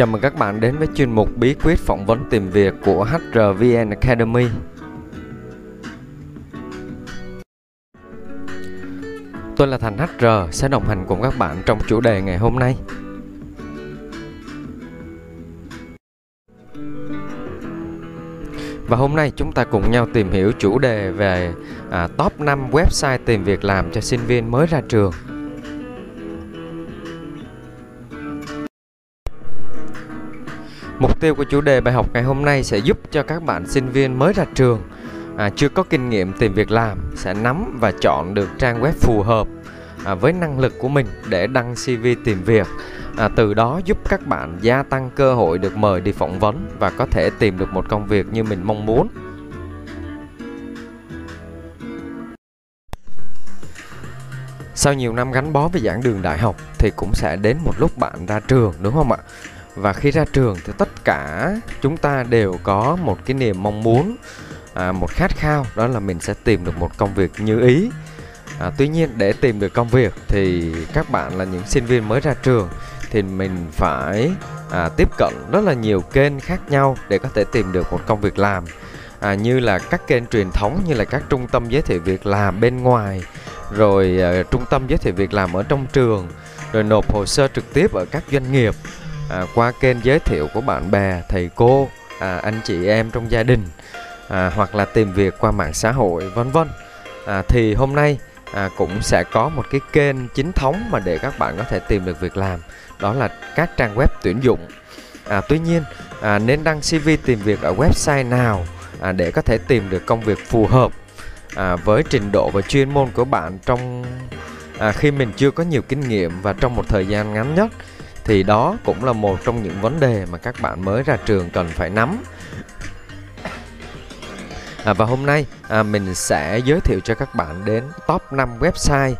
Chào mừng các bạn đến với chuyên mục bí quyết phỏng vấn tìm việc của HRVN Academy. Tôi là Thành HR sẽ đồng hành cùng các bạn trong chủ đề ngày hôm nay. Và hôm nay chúng ta cùng nhau tìm hiểu chủ đề về à, top 5 website tìm việc làm cho sinh viên mới ra trường. Mục tiêu của chủ đề bài học ngày hôm nay sẽ giúp cho các bạn sinh viên mới ra trường à, chưa có kinh nghiệm tìm việc làm sẽ nắm và chọn được trang web phù hợp à, với năng lực của mình để đăng CV tìm việc. À, từ đó giúp các bạn gia tăng cơ hội được mời đi phỏng vấn và có thể tìm được một công việc như mình mong muốn. Sau nhiều năm gắn bó với giảng đường đại học thì cũng sẽ đến một lúc bạn ra trường đúng không ạ? Và khi ra trường thì tất cả chúng ta đều có một cái niềm mong muốn à, một khát khao đó là mình sẽ tìm được một công việc như ý. À, tuy nhiên để tìm được công việc thì các bạn là những sinh viên mới ra trường thì mình phải à, tiếp cận rất là nhiều kênh khác nhau để có thể tìm được một công việc làm. À, như là các kênh truyền thống như là các trung tâm giới thiệu việc làm bên ngoài rồi à, trung tâm giới thiệu việc làm ở trong trường rồi nộp hồ sơ trực tiếp ở các doanh nghiệp à, qua kênh giới thiệu của bạn bè thầy cô à, anh chị em trong gia đình à, hoặc là tìm việc qua mạng xã hội vân vân. À, thì hôm nay à, cũng sẽ có một cái kênh chính thống mà để các bạn có thể tìm được việc làm đó là các trang web tuyển dụng. À, tuy nhiên à, nên đăng cv tìm việc ở website nào à, để có thể tìm được công việc phù hợp à, với trình độ và chuyên môn của bạn trong à, khi mình chưa có nhiều kinh nghiệm và trong một thời gian ngắn nhất thì đó cũng là một trong những vấn đề mà các bạn mới ra trường cần phải nắm. À, và hôm nay à, mình sẽ giới thiệu cho các bạn đến top 5 website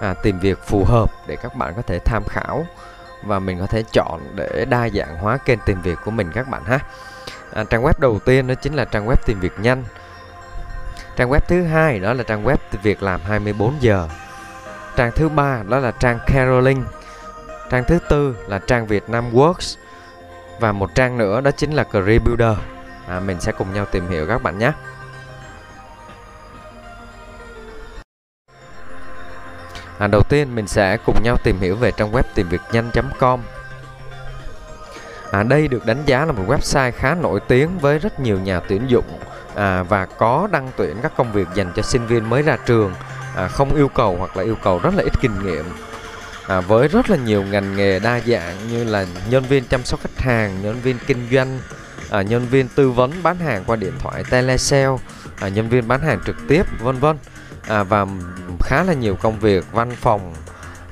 à, tìm việc phù hợp để các bạn có thể tham khảo và mình có thể chọn để đa dạng hóa kênh tìm việc của mình các bạn ha. À, trang web đầu tiên đó chính là trang web tìm việc nhanh. Trang web thứ hai đó là trang web việc làm 24 giờ. Trang thứ ba đó là trang Caroling. Trang thứ tư là trang Việt Nam Works và một trang nữa đó chính là Career Builder. À, mình sẽ cùng nhau tìm hiểu các bạn nhé. À, đầu tiên mình sẽ cùng nhau tìm hiểu về trang web tìm việc nhanh.com. À, đây được đánh giá là một website khá nổi tiếng với rất nhiều nhà tuyển dụng à, và có đăng tuyển các công việc dành cho sinh viên mới ra trường, à, không yêu cầu hoặc là yêu cầu rất là ít kinh nghiệm à, với rất là nhiều ngành nghề đa dạng như là nhân viên chăm sóc khách hàng, nhân viên kinh doanh, à, nhân viên tư vấn bán hàng qua điện thoại telesale, à, nhân viên bán hàng trực tiếp, vân vân. À, và khá là nhiều công việc văn phòng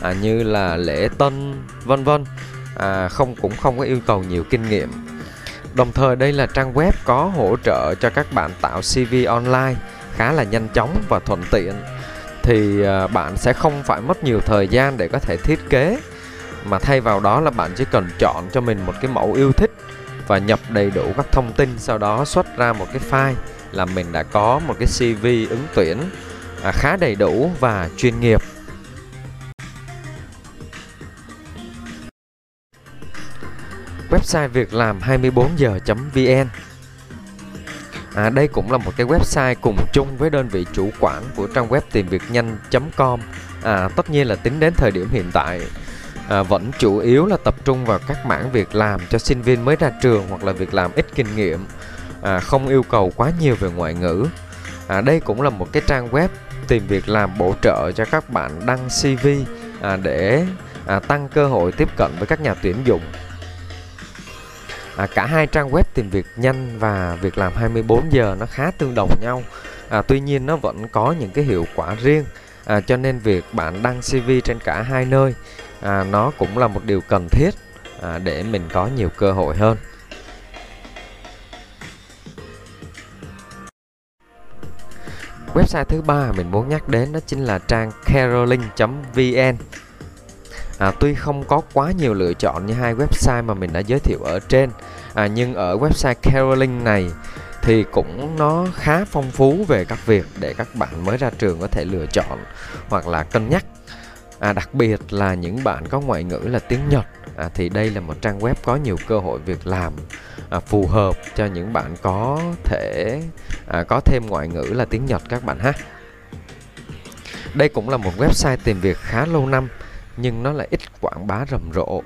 à, như là lễ tân, vân vân. À, không cũng không có yêu cầu nhiều kinh nghiệm. Đồng thời đây là trang web có hỗ trợ cho các bạn tạo CV online khá là nhanh chóng và thuận tiện thì à, bạn sẽ không phải mất nhiều thời gian để có thể thiết kế. Mà thay vào đó là bạn chỉ cần chọn cho mình một cái mẫu yêu thích và nhập đầy đủ các thông tin, sau đó xuất ra một cái file là mình đã có một cái CV ứng tuyển à, khá đầy đủ và chuyên nghiệp. Website việc làm 24 giờ.vn À, đây cũng là một cái website cùng chung với đơn vị chủ quản của trang web tìm việc nhanh.com. À, tất nhiên là tính đến thời điểm hiện tại à, vẫn chủ yếu là tập trung vào các mảng việc làm cho sinh viên mới ra trường hoặc là việc làm ít kinh nghiệm, à, không yêu cầu quá nhiều về ngoại ngữ. À, đây cũng là một cái trang web tìm việc làm bổ trợ cho các bạn đăng CV à, để à, tăng cơ hội tiếp cận với các nhà tuyển dụng à, cả hai trang web tìm việc nhanh và việc làm 24 giờ nó khá tương đồng nhau. À, tuy nhiên nó vẫn có những cái hiệu quả riêng. À, cho nên việc bạn đăng CV trên cả hai nơi à, nó cũng là một điều cần thiết à, để mình có nhiều cơ hội hơn. Website thứ ba mình muốn nhắc đến đó chính là trang caroling.vn à, tuy không có quá nhiều lựa chọn như hai website mà mình đã giới thiệu ở trên à, nhưng ở website Caroling này thì cũng nó khá phong phú về các việc để các bạn mới ra trường có thể lựa chọn hoặc là cân nhắc à, đặc biệt là những bạn có ngoại ngữ là tiếng Nhật à, thì đây là một trang web có nhiều cơ hội việc làm à, phù hợp cho những bạn có thể à, có thêm ngoại ngữ là tiếng Nhật các bạn ha. Đây cũng là một website tìm việc khá lâu năm nhưng nó lại ít quảng bá rầm rộ.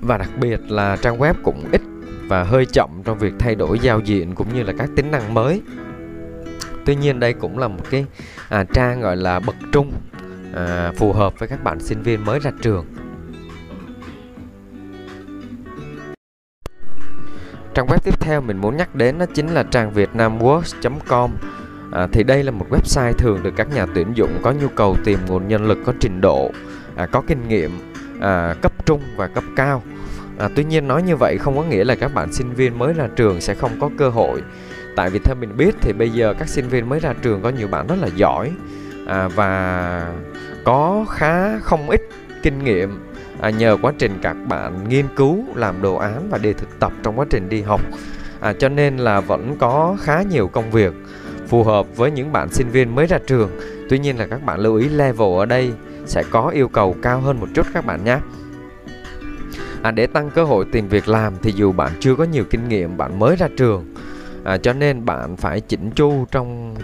Và đặc biệt là trang web cũng ít và hơi chậm trong việc thay đổi giao diện cũng như là các tính năng mới. Tuy nhiên đây cũng là một cái à, trang gọi là bậc trung à, phù hợp với các bạn sinh viên mới ra trường. Trang web tiếp theo mình muốn nhắc đến đó chính là trang vietnamworks.com à, thì đây là một website thường được các nhà tuyển dụng có nhu cầu tìm nguồn nhân lực có trình độ, à, có kinh nghiệm à, cấp trung và cấp cao. À, tuy nhiên nói như vậy không có nghĩa là các bạn sinh viên mới ra trường sẽ không có cơ hội. Tại vì theo mình biết thì bây giờ các sinh viên mới ra trường có nhiều bạn rất là giỏi à, và có khá không ít kinh nghiệm à, nhờ quá trình các bạn nghiên cứu làm đồ án và đề thực tập trong quá trình đi học à, cho nên là vẫn có khá nhiều công việc phù hợp với những bạn sinh viên mới ra trường. Tuy nhiên là các bạn lưu ý level ở đây sẽ có yêu cầu cao hơn một chút các bạn nhé. À, để tăng cơ hội tìm việc làm thì dù bạn chưa có nhiều kinh nghiệm bạn mới ra trường à, cho nên bạn phải chỉnh chu trong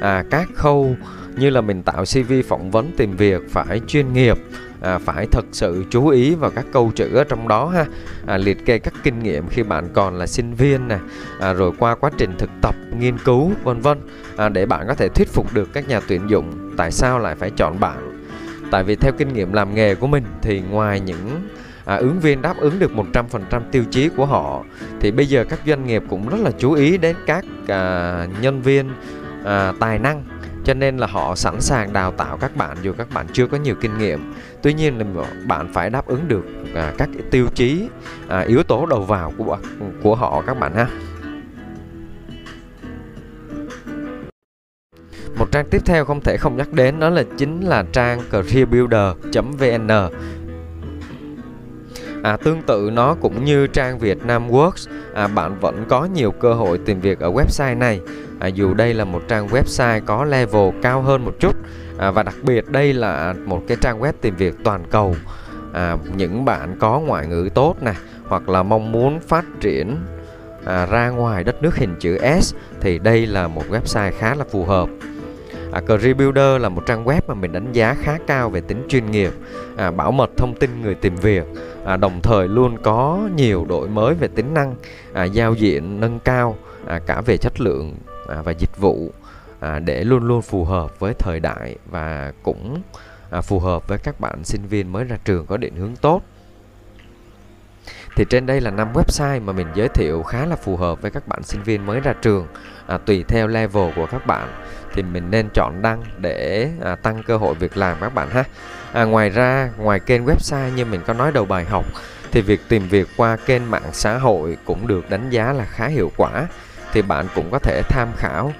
à, các khâu như là mình tạo CV phỏng vấn tìm việc phải chuyên nghiệp à, phải thật sự chú ý vào các câu chữ ở trong đó ha. À, liệt kê các kinh nghiệm khi bạn còn là sinh viên nè. À, rồi qua quá trình thực tập nghiên cứu vân vân. À, để bạn có thể thuyết phục được các nhà tuyển dụng tại sao lại phải chọn bạn. Tại vì theo kinh nghiệm làm nghề của mình thì ngoài những à, ứng viên đáp ứng được 100% tiêu chí của họ thì bây giờ các doanh nghiệp cũng rất là chú ý đến các à, nhân viên à, tài năng cho nên là họ sẵn sàng đào tạo các bạn dù các bạn chưa có nhiều kinh nghiệm. Tuy nhiên là bạn phải đáp ứng được à, các tiêu chí à, yếu tố đầu vào của của họ các bạn ha. Một trang tiếp theo không thể không nhắc đến đó là chính là trang careerbuilder.vn À, tương tự nó cũng như trang Vietnam Works, à, bạn vẫn có nhiều cơ hội tìm việc ở website này. À, dù đây là một trang website có level cao hơn một chút à, và đặc biệt đây là một cái trang web tìm việc toàn cầu. À, những bạn có ngoại ngữ tốt nè hoặc là mong muốn phát triển à, ra ngoài đất nước hình chữ S thì đây là một website khá là phù hợp. À, Career Builder là một trang web mà mình đánh giá khá cao về tính chuyên nghiệp, à, bảo mật thông tin người tìm việc, à, đồng thời luôn có nhiều đổi mới về tính năng, à, giao diện nâng cao à, cả về chất lượng à, và dịch vụ à, để luôn luôn phù hợp với thời đại và cũng à, phù hợp với các bạn sinh viên mới ra trường có định hướng tốt. Thì trên đây là năm website mà mình giới thiệu khá là phù hợp với các bạn sinh viên mới ra trường à, tùy theo level của các bạn. Thì mình nên chọn đăng để à, tăng cơ hội việc làm các bạn ha. À, ngoài ra ngoài kênh website như mình có nói đầu bài học thì việc tìm việc qua kênh mạng xã hội cũng được đánh giá là khá hiệu quả thì bạn cũng có thể tham khảo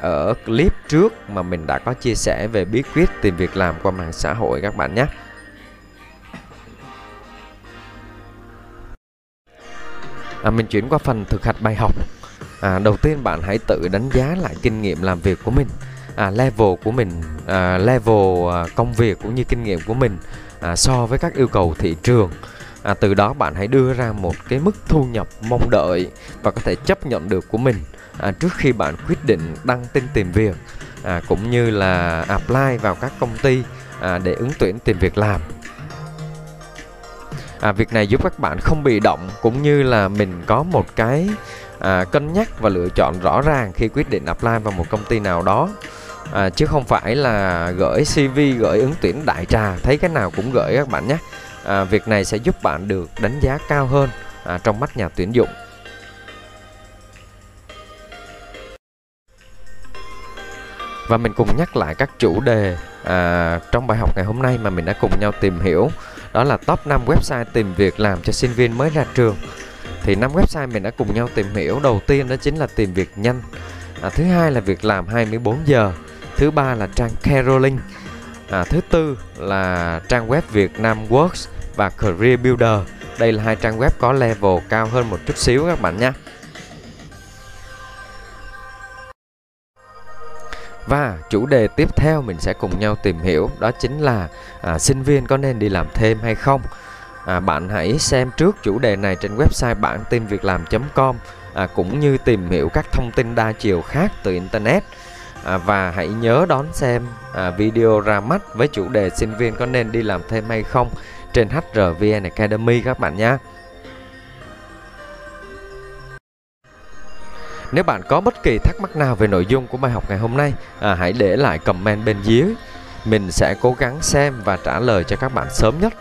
ở clip trước mà mình đã có chia sẻ về bí quyết tìm việc làm qua mạng xã hội các bạn nhé. À, mình chuyển qua phần thực hành bài học. À, đầu tiên bạn hãy tự đánh giá lại kinh nghiệm làm việc của mình. À, level của mình à, level à, công việc cũng như kinh nghiệm của mình à, so với các yêu cầu thị trường à, từ đó bạn hãy đưa ra một cái mức thu nhập mong đợi và có thể chấp nhận được của mình à, trước khi bạn quyết định đăng tin tìm việc à, cũng như là apply vào các công ty à, để ứng tuyển tìm việc làm. À, việc này giúp các bạn không bị động cũng như là mình có một cái à, cân nhắc và lựa chọn rõ ràng khi quyết định apply vào một công ty nào đó. À, chứ không phải là gửi CV gửi ứng tuyển đại trà thấy cái nào cũng gửi các bạn nhé à, việc này sẽ giúp bạn được đánh giá cao hơn à, trong mắt nhà tuyển dụng. Và mình cùng nhắc lại các chủ đề à, trong bài học ngày hôm nay mà mình đã cùng nhau tìm hiểu. Đó là top 5 website tìm việc làm cho sinh viên mới ra trường. Thì năm website mình đã cùng nhau tìm hiểu. Đầu tiên đó chính là tìm việc nhanh. À, thứ hai là việc làm 24 giờ. Thứ ba là trang Caroling à, thứ tư là trang web Việt Nam Works và Career Builder. Đây là hai trang web có level cao hơn một chút xíu các bạn nhé. Và chủ đề tiếp theo mình sẽ cùng nhau tìm hiểu đó chính là à, sinh viên có nên đi làm thêm hay không. À, bạn hãy xem trước chủ đề này trên website bản tin việc làm.com à, cũng như tìm hiểu các thông tin đa chiều khác từ internet à, và hãy nhớ đón xem à, video ra mắt với chủ đề sinh viên có nên đi làm thêm hay không trên HRVN Academy các bạn nhé. Nếu bạn có bất kỳ thắc mắc nào về nội dung của bài học ngày hôm nay, à, hãy để lại comment bên dưới. Mình sẽ cố gắng xem và trả lời cho các bạn sớm nhất.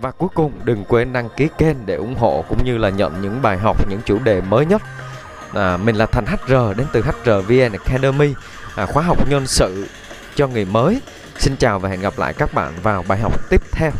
Và cuối cùng đừng quên đăng ký kênh để ủng hộ cũng như là nhận những bài học, những chủ đề mới nhất. À, mình là Thành HR đến từ HRVN Academy, à, khóa học nhân sự cho người mới. Xin chào và hẹn gặp lại các bạn vào bài học tiếp theo.